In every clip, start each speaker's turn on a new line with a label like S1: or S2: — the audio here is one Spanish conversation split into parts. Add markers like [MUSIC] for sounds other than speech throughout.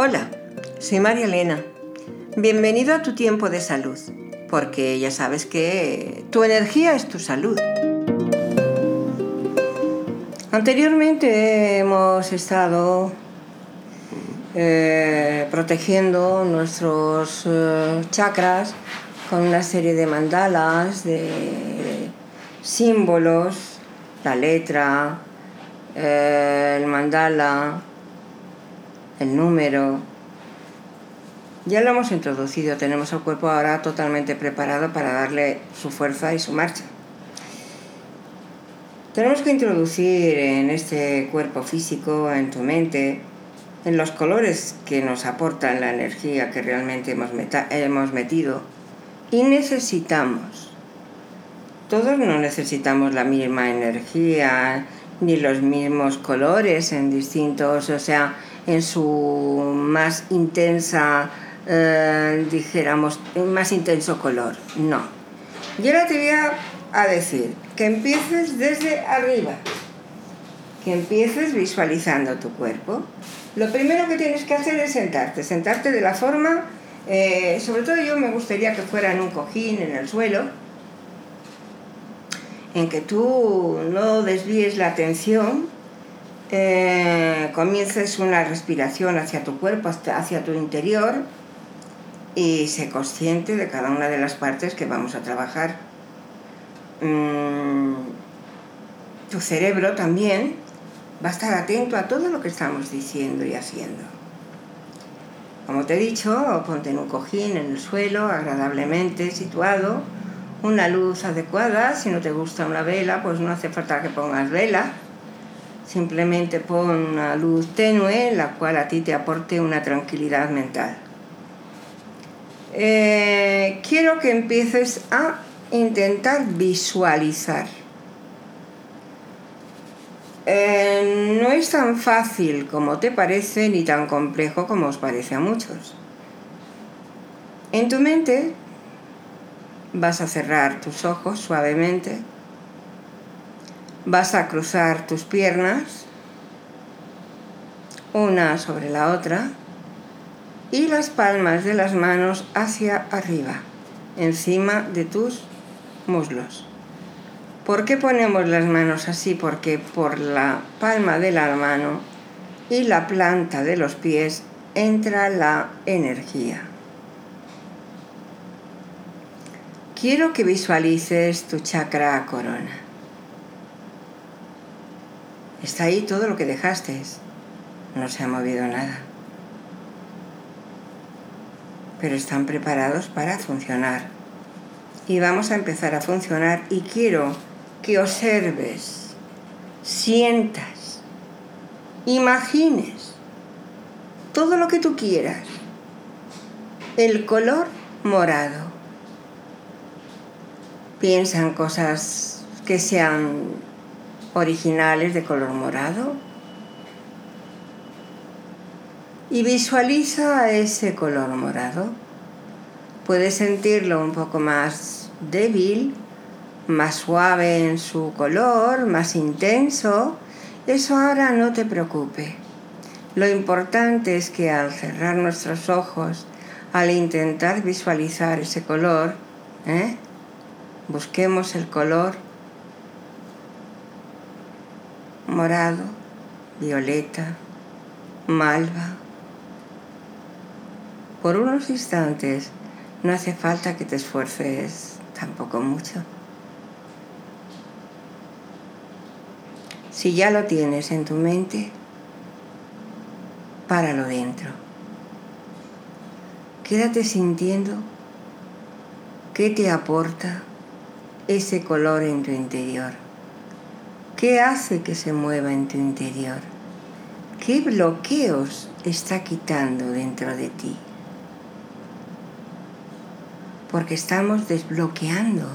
S1: Hola, soy María Elena. Bienvenido a tu tiempo de salud, porque ya sabes que tu energía es tu salud. Anteriormente hemos estado eh, protegiendo nuestros eh, chakras con una serie de mandalas, de símbolos, la letra, eh, el mandala, el número. Ya lo hemos introducido, tenemos el cuerpo ahora totalmente preparado para darle su fuerza y su marcha. Tenemos que introducir en este cuerpo físico, en tu mente, en los colores que nos aportan la energía que realmente hemos, hemos metido. Y necesitamos, todos no necesitamos la misma energía, ni los mismos colores en distintos, o sea, en su más intensa, eh, dijéramos, más intenso color. No. Yo ahora te voy a decir que empieces desde arriba, que empieces visualizando tu cuerpo. Lo primero que tienes que hacer es sentarte, sentarte de la forma, eh, sobre todo yo me gustaría que fuera en un cojín, en el suelo, en que tú no desvíes la atención eh, comiences una respiración hacia tu cuerpo, hacia tu interior y sé consciente de cada una de las partes que vamos a trabajar. Mm, tu cerebro también va a estar atento a todo lo que estamos diciendo y haciendo. Como te he dicho, ponte en un cojín en el suelo, agradablemente situado, una luz adecuada, si no te gusta una vela, pues no hace falta que pongas vela Simplemente pon una luz tenue, la cual a ti te aporte una tranquilidad mental. Eh, quiero que empieces a intentar visualizar. Eh, no es tan fácil como te parece ni tan complejo como os parece a muchos. En tu mente vas a cerrar tus ojos suavemente Vas a cruzar tus piernas una sobre la otra y las palmas de las manos hacia arriba, encima de tus muslos. ¿Por qué ponemos las manos así? Porque por la palma de la mano y la planta de los pies entra la energía. Quiero que visualices tu chakra corona. Está ahí todo lo que dejaste. No se ha movido nada. Pero están preparados para funcionar. Y vamos a empezar a funcionar y quiero que observes, sientas, imagines todo lo que tú quieras. El color morado. Piensa en cosas que sean originales de color morado y visualiza ese color morado. Puedes sentirlo un poco más débil, más suave en su color, más intenso. Eso ahora no te preocupe. Lo importante es que al cerrar nuestros ojos, al intentar visualizar ese color, ¿eh? busquemos el color morado, violeta, malva. Por unos instantes no hace falta que te esfuerces tampoco mucho. Si ya lo tienes en tu mente, páralo dentro. Quédate sintiendo qué te aporta ese color en tu interior. ¿Qué hace que se mueva en tu interior? ¿Qué bloqueos está quitando dentro de ti? Porque estamos desbloqueando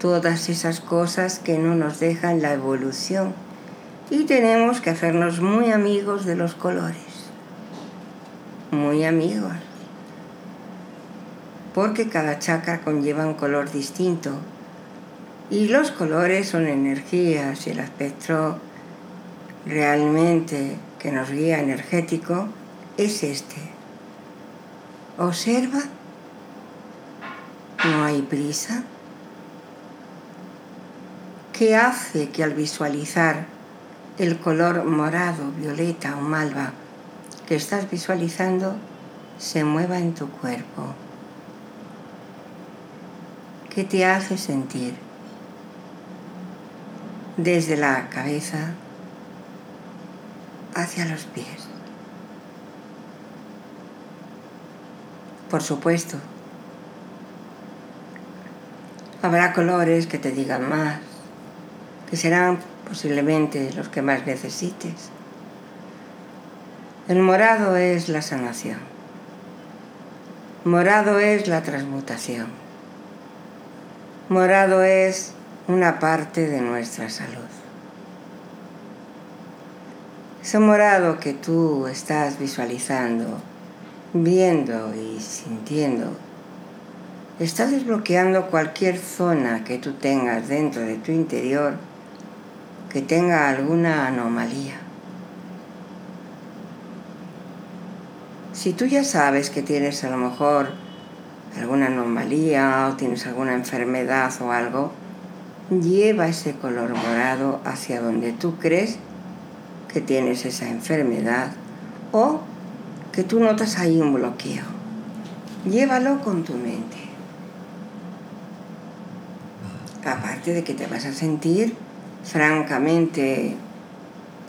S1: todas esas cosas que no nos dejan la evolución y tenemos que hacernos muy amigos de los colores. Muy amigos. Porque cada chakra conlleva un color distinto y los colores son energías y el aspecto realmente que nos guía energético es este. Observa, no hay prisa. ¿Qué hace que al visualizar el color morado, violeta o malva que estás visualizando se mueva en tu cuerpo? ¿Qué te hace sentir? Desde la cabeza hacia los pies. Por supuesto, habrá colores que te digan más, que serán posiblemente los que más necesites. El morado es la sanación. Morado es la transmutación. Morado es una parte de nuestra salud. Ese morado que tú estás visualizando, viendo y sintiendo, está desbloqueando cualquier zona que tú tengas dentro de tu interior que tenga alguna anomalía. Si tú ya sabes que tienes a lo mejor alguna anomalía o tienes alguna enfermedad o algo, lleva ese color morado hacia donde tú crees que tienes esa enfermedad o que tú notas ahí un bloqueo. Llévalo con tu mente. Aparte de que te vas a sentir francamente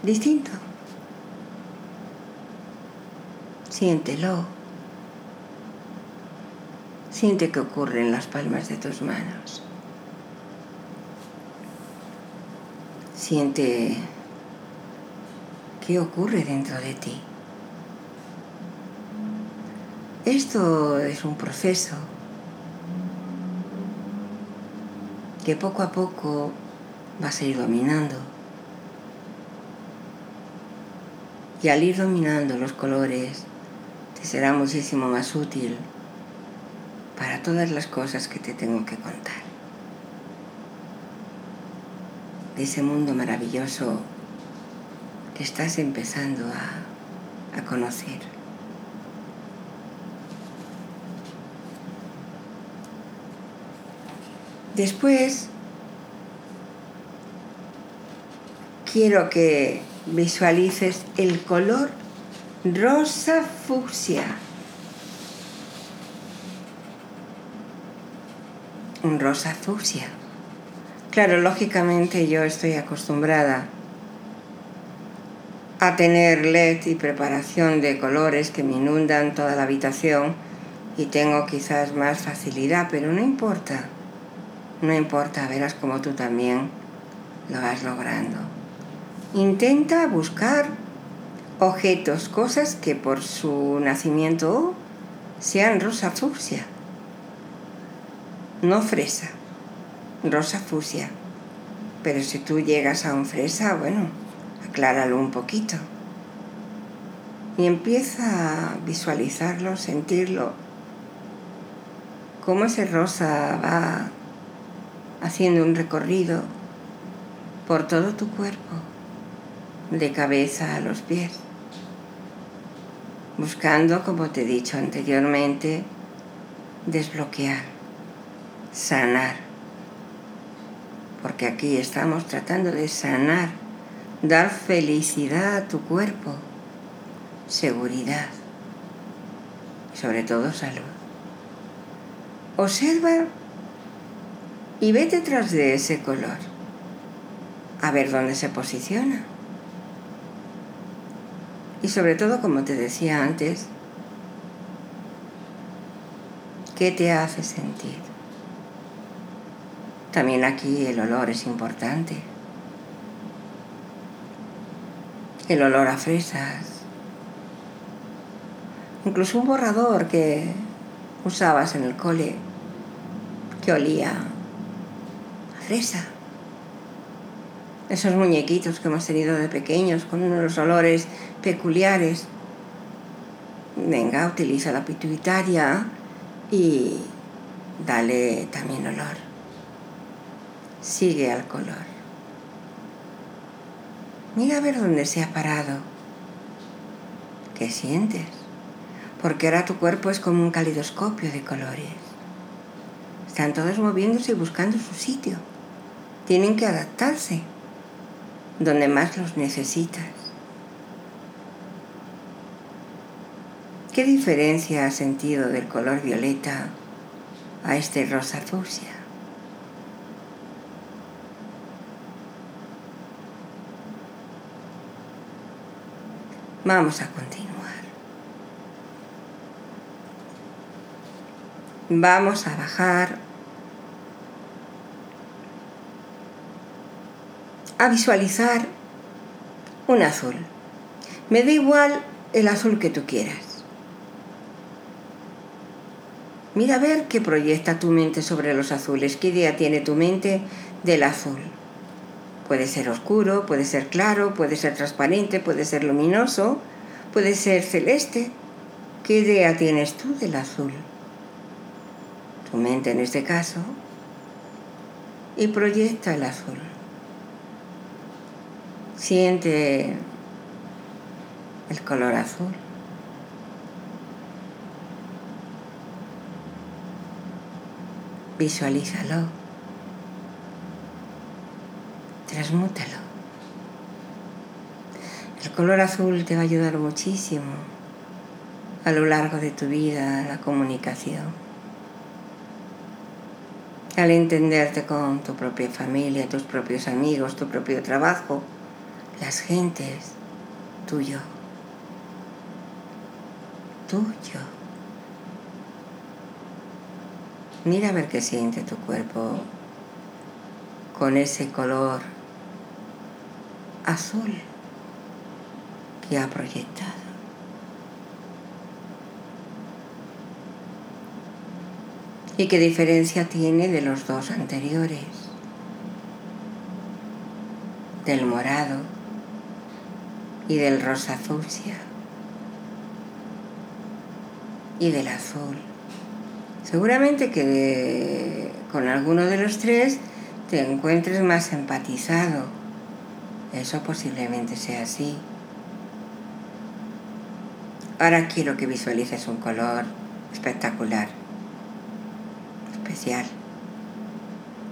S1: distinto. Siéntelo. Siente que ocurre en las palmas de tus manos. Siente qué ocurre dentro de ti. Esto es un proceso que poco a poco vas a ir dominando. Y al ir dominando los colores, te será muchísimo más útil para todas las cosas que te tengo que contar. De ese mundo maravilloso que estás empezando a, a conocer. Después quiero que visualices el color rosa fucsia. Un rosa fucsia. Claro, lógicamente yo estoy acostumbrada a tener LED y preparación de colores que me inundan toda la habitación y tengo quizás más facilidad, pero no importa, no importa, verás como tú también lo vas logrando. Intenta buscar objetos, cosas que por su nacimiento sean rosa fucsia, no fresa, rosa fucsia. Pero si tú llegas a un fresa, bueno, acláralo un poquito. Y empieza a visualizarlo, sentirlo. Cómo ese rosa va haciendo un recorrido por todo tu cuerpo, de cabeza a los pies. Buscando, como te he dicho anteriormente, desbloquear, sanar. Porque aquí estamos tratando de sanar dar felicidad a tu cuerpo, seguridad, sobre todo salud. Observa y ve detrás de ese color, a ver dónde se posiciona. Y sobre todo, como te decía antes, ¿qué te hace sentir? También aquí el olor es importante el olor a fresas, incluso un borrador que usabas en el cole que olía a fresa. Esos muñequitos que hemos tenido de pequeños con unos olores peculiares. Venga, utiliza la pituitaria y dale también olor. Sigue al color. Mira a ver dónde se ha parado. ¿Qué sientes? porque ahora tu cuerpo es como un calidoscopio de colores. Están todos moviéndose y buscando su sitio. Tienen que adaptarse donde más los necesitas. ¿Qué diferencia has sentido del color violeta a este rosa fucsia? Vamos a continuar. Vamos a bajar a visualizar un azul. Me da igual el azul que tú quieras. Mira a ver qué proyecta tu mente sobre los azules, qué idea tiene tu mente del azul. Puede ser oscuro, puede ser claro, puede ser transparente, puede ser luminoso, puede ser celeste. ¿Qué idea tienes tú del azul? Tu mente en este caso. Y proyecta el azul. Siente el color azul. Visualízalo. Transmútalo. El color azul te va a ayudar muchísimo a lo largo de tu vida, la comunicación. Al entenderte con tu propia familia, tus propios amigos, tu propio trabajo, las gentes, tuyo. Tuyo. Mira a ver qué siente tu cuerpo con ese color azul que ha proyectado. ¿Y qué diferencia tiene de los dos anteriores? Del morado y del rosa fucsia y del azul. Seguramente que con alguno de los tres te encuentres más empatizado. Eso posiblemente sea así. Ahora quiero que visualices un color espectacular, especial,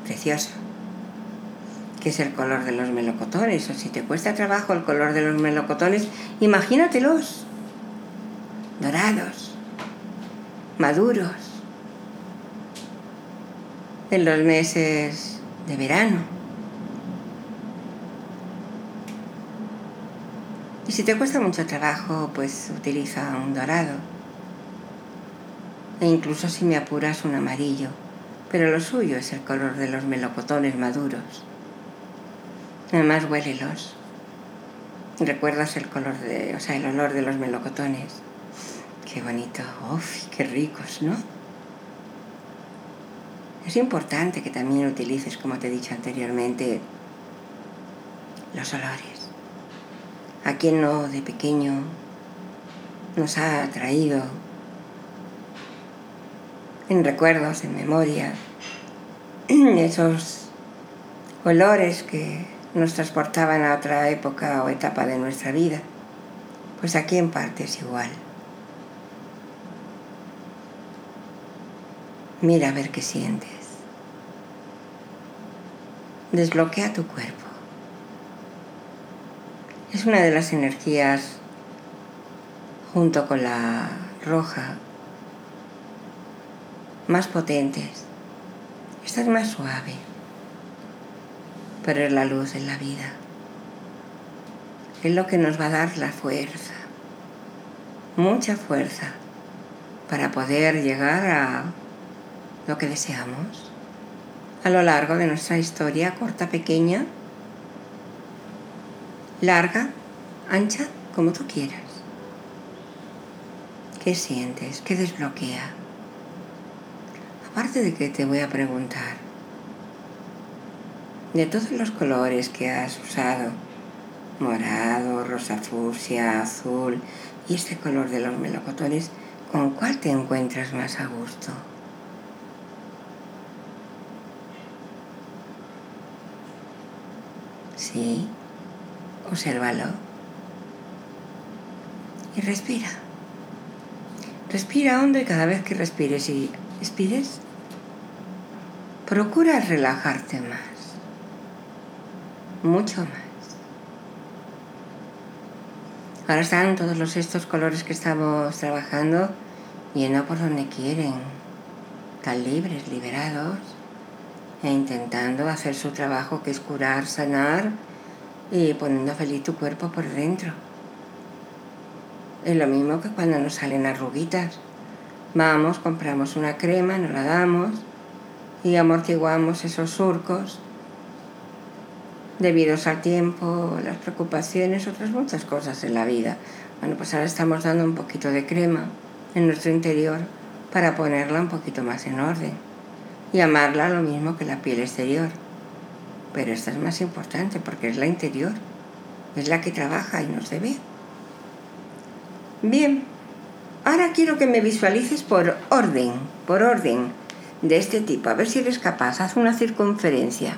S1: precioso que es el color de los melocotones, o si te cuesta trabajo el color de los melocotones, imagínatelos, dorados, maduros, en los meses de verano. Y si te cuesta mucho trabajo, pues utiliza un dorado. E incluso si me apuras un amarillo. Pero lo suyo es el color de los melocotones maduros. Además huélelos. Recuerdas el color de, o sea, el olor de los melocotones. Qué bonito. Uf, qué ricos, ¿no? Es importante que también utilices, como te he dicho anteriormente, los olores. A quien no de pequeño nos ha traído en recuerdos, en memoria, [CLEARS THROAT] esos olores que nos transportaban a otra época o etapa de nuestra vida. Pues aquí en parte es igual. Mira a ver qué sientes. Desbloquea tu cuerpo. Es una de las energías, junto con la roja, más potentes. Esta es más suave pero es la luz en la vida. Es lo que nos va a dar la fuerza, mucha fuerza, para poder llegar a lo que deseamos a lo largo de nuestra historia, corta, pequeña, larga, ancha, como tú quieras. ¿Qué sientes? ¿Qué desbloquea? Aparte de que te voy a preguntar, de todos los colores que has usado, morado, rosa fucsia, azul y este color de los melocotones, ¿con cuál te encuentras más a gusto? Sí, obsérvalo y respira. Respira hondo y cada vez que respires y expires, procura relajarte más, mucho más. Ahora están todos los estos colores que estamos trabajando yendo por donde quieren, tan libres, liberados, e intentando hacer su trabajo que es curar, sanar y poniendo feliz tu cuerpo por dentro. Es lo mismo que cuando nos salen arruguitas. Vamos, compramos una crema, nos la damos y amortiguamos esos surcos debidos al tiempo, las preocupaciones, otras muchas cosas en la vida. Bueno, pues ahora estamos dando un poquito de crema en nuestro interior para ponerla un poquito más en orden y amarla lo mismo que la piel exterior. Pero esta es más importante porque es la interior, es la que trabaja y nos debe. Bien, ahora quiero que me visualices por orden, por orden de este tipo, a ver si eres capaz. Haz una circunferencia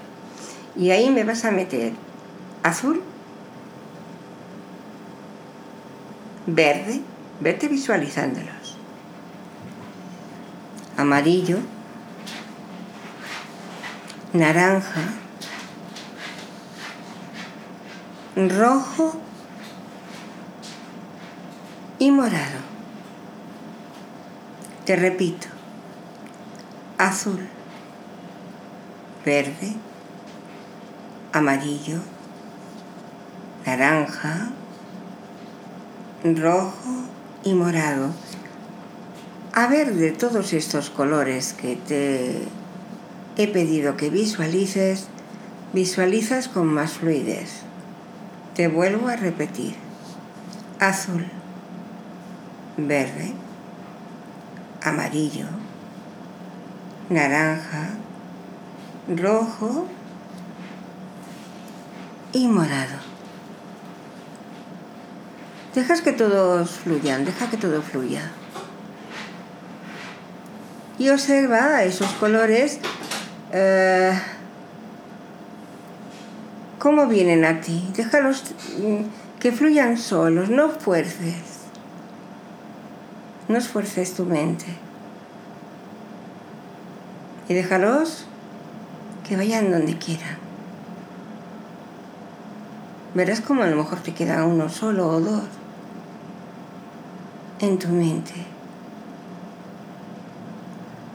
S1: y ahí me vas a meter azul, verde, vete visualizándolos, amarillo, naranja, rojo y morado. Te repito, azul, verde, amarillo, naranja, rojo y morado. A ver de todos estos colores que te he pedido que visualices, visualizas con más fluidez. Te vuelvo a repetir. Azul, verde, amarillo, naranja, rojo y morado. Dejas que todos fluyan, deja que todo fluya. Y observa esos colores, eh, cómo vienen a ti. Déjalos mm, que fluyan solos, no fuerces. No esfuerces tu mente. Y déjalos que vayan donde quieran verás como a lo mejor te queda uno solo o dos en tu mente.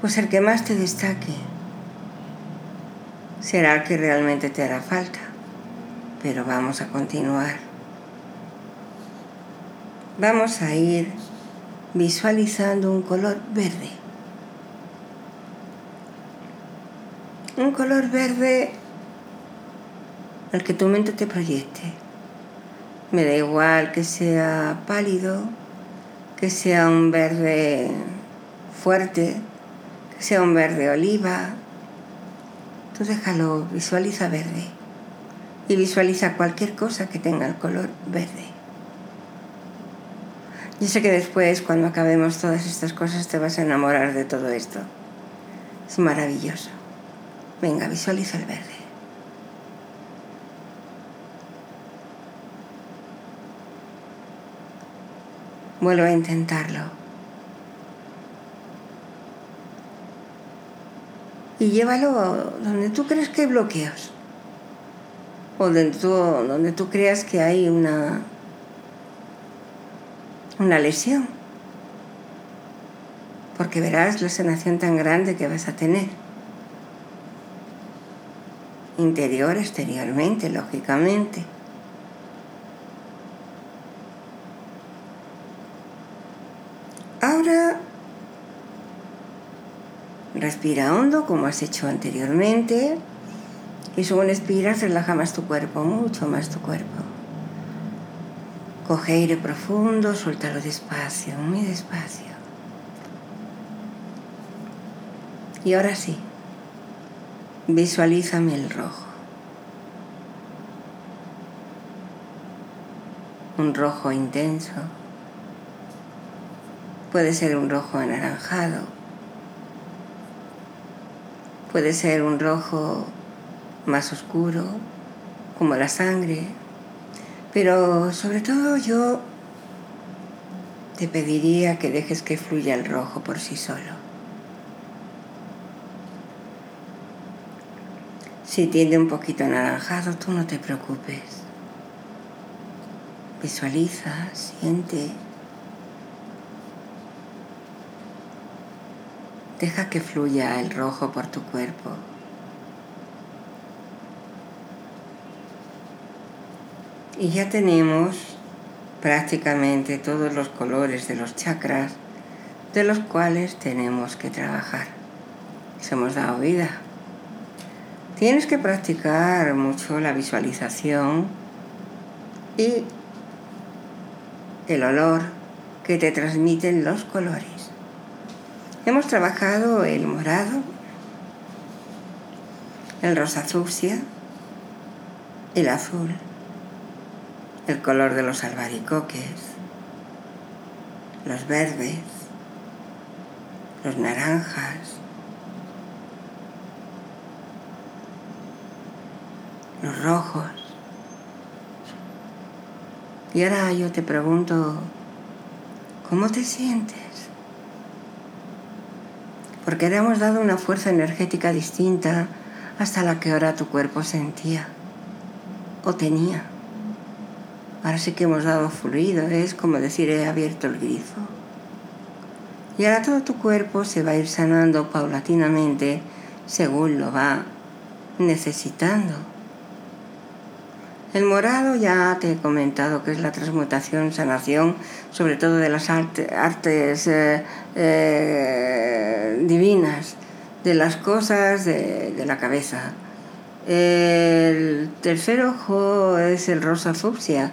S1: Pues el que más te destaque será el que realmente te hará falta. Pero vamos a continuar. Vamos a ir visualizando un color verde. Un color verde al que tu mente te proyecte. Me da igual que sea pálido, que sea un verde fuerte, que sea un verde oliva. Tú déjalo, visualiza verde. Y visualiza cualquier cosa que tenga el color verde. Yo sé que después, cuando acabemos todas estas cosas, te vas a enamorar de todo esto. Es maravilloso. Venga, visualiza el verde. Vuelvo a intentarlo. Y llévalo donde tú crees que hay bloqueos. O donde tú, donde tú creas que hay una, una lesión. Porque verás la sanación tan grande que vas a tener. Interior, exteriormente, lógicamente. Ahora respira hondo como has hecho anteriormente y según expiras relaja más tu cuerpo, mucho más tu cuerpo. Coge aire profundo, suéltalo despacio, muy despacio. Y ahora sí, visualízame el rojo. Un rojo intenso Puede ser un rojo anaranjado. Puede ser un rojo más oscuro, como la sangre. Pero sobre todo yo te pediría que dejes que fluya el rojo por sí solo. Si tiende un poquito anaranjado, tú no te preocupes. Visualiza, siente. Deja que fluya el rojo por tu cuerpo. Y ya tenemos prácticamente todos los colores de los chakras de los cuales tenemos que trabajar. Se hemos dado vida. Tienes que practicar mucho la visualización y el olor que te transmiten los colores. Hemos trabajado el morado, el rosa fucsia, el azul, el color de los albaricoques, los verdes, los naranjas, los rojos. Y ahora yo te pregunto, ¿cómo te sientes? porque le hemos dado una fuerza energética distinta hasta la que ahora tu cuerpo sentía o tenía. Ahora sí que hemos dado fluido, es como decir he abierto el grifo. Y ahora todo tu cuerpo se va a ir sanando paulatinamente según lo va necesitando. El morado ya te he comentado que es la transmutación, sanación, sobre todo de las artes eh, eh, divinas, de las cosas de, de, la cabeza. El tercer ojo es el rosa fucsia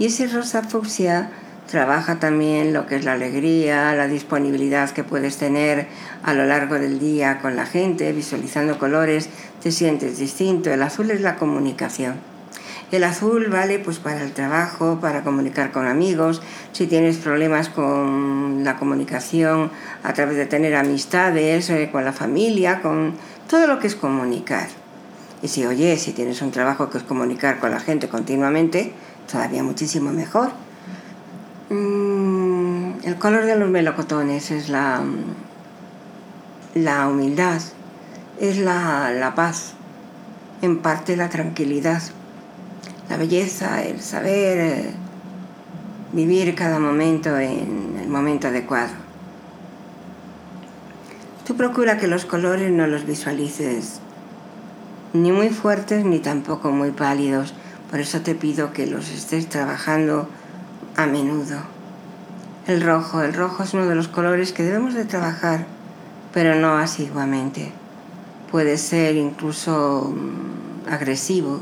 S1: y ese rosa fucsia trabaja también lo que es la alegría, la disponibilidad que puedes tener a lo largo del día con la gente, visualizando colores, te sientes distinto. El azul es la comunicación el azul vale pues para el trabajo, para comunicar con amigos, si tienes problemas con la comunicación a través de tener amistades, eh, con la familia, con todo lo que es comunicar. Y si oye, si tienes un trabajo que es comunicar con la gente continuamente, todavía muchísimo mejor. Mm, el color de los melocotones es la, la humildad, es la, la paz, en parte la tranquilidad la belleza, el saber eh, vivir cada momento en el momento adecuado. Tú procura que los colores no los visualices ni muy fuertes ni tampoco muy pálidos, por eso te pido que los estés trabajando a menudo. El rojo, el rojo es uno de los colores que debemos de trabajar, pero no asiduamente. Puede ser incluso mm, agresivo,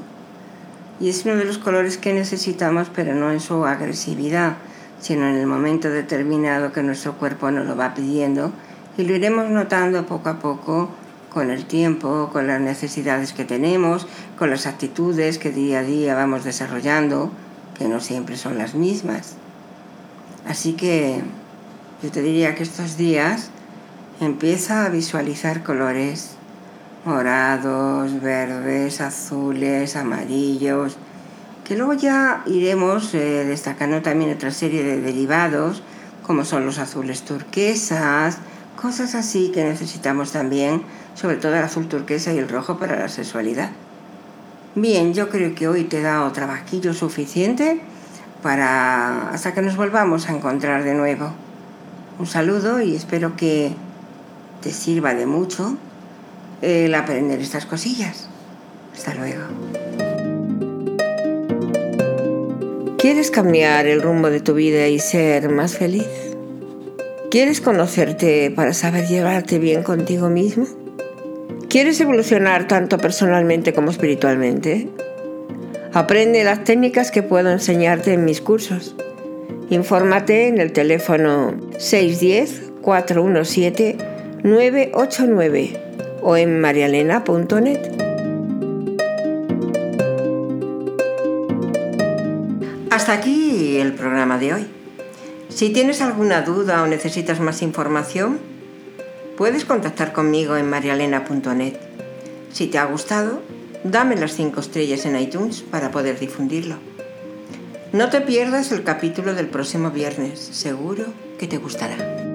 S1: y es uno de los colores que necesitamos, pero no en su agresividad, sino en el momento determinado que nuestro cuerpo nos lo va pidiendo y lo iremos notando poco a poco con el tiempo, con las necesidades que tenemos, con las actitudes que día a día vamos desarrollando, que no siempre son las mismas. Así que yo te diría que estos días empieza a visualizar colores morados, verdes, azules, amarillos, que luego ya iremos eh, destacando también otra serie de derivados, como son los azules turquesas, cosas así que necesitamos también, sobre todo el azul turquesa y el rojo para la sexualidad. Bien, yo creo que hoy te he dado trabajillo suficiente para hasta que nos volvamos a encontrar de nuevo. Un saludo y espero que te sirva de mucho el aprender estas cosillas. Hasta luego. ¿Quieres cambiar el rumbo de tu vida y ser más feliz? ¿Quieres conocerte para saber llevarte bien contigo mismo? ¿Quieres evolucionar tanto personalmente como espiritualmente? Aprende las técnicas que puedo enseñarte en mis cursos. Infórmate en el teléfono 610 417 989 o en marialena.net. Hasta aquí el programa de hoy. Si tienes alguna duda o necesitas más información, puedes contactar conmigo en marialena.net. Si te ha gustado, dame las 5 estrellas en iTunes para poder difundirlo. No te pierdas el capítulo del próximo viernes, seguro que te gustará.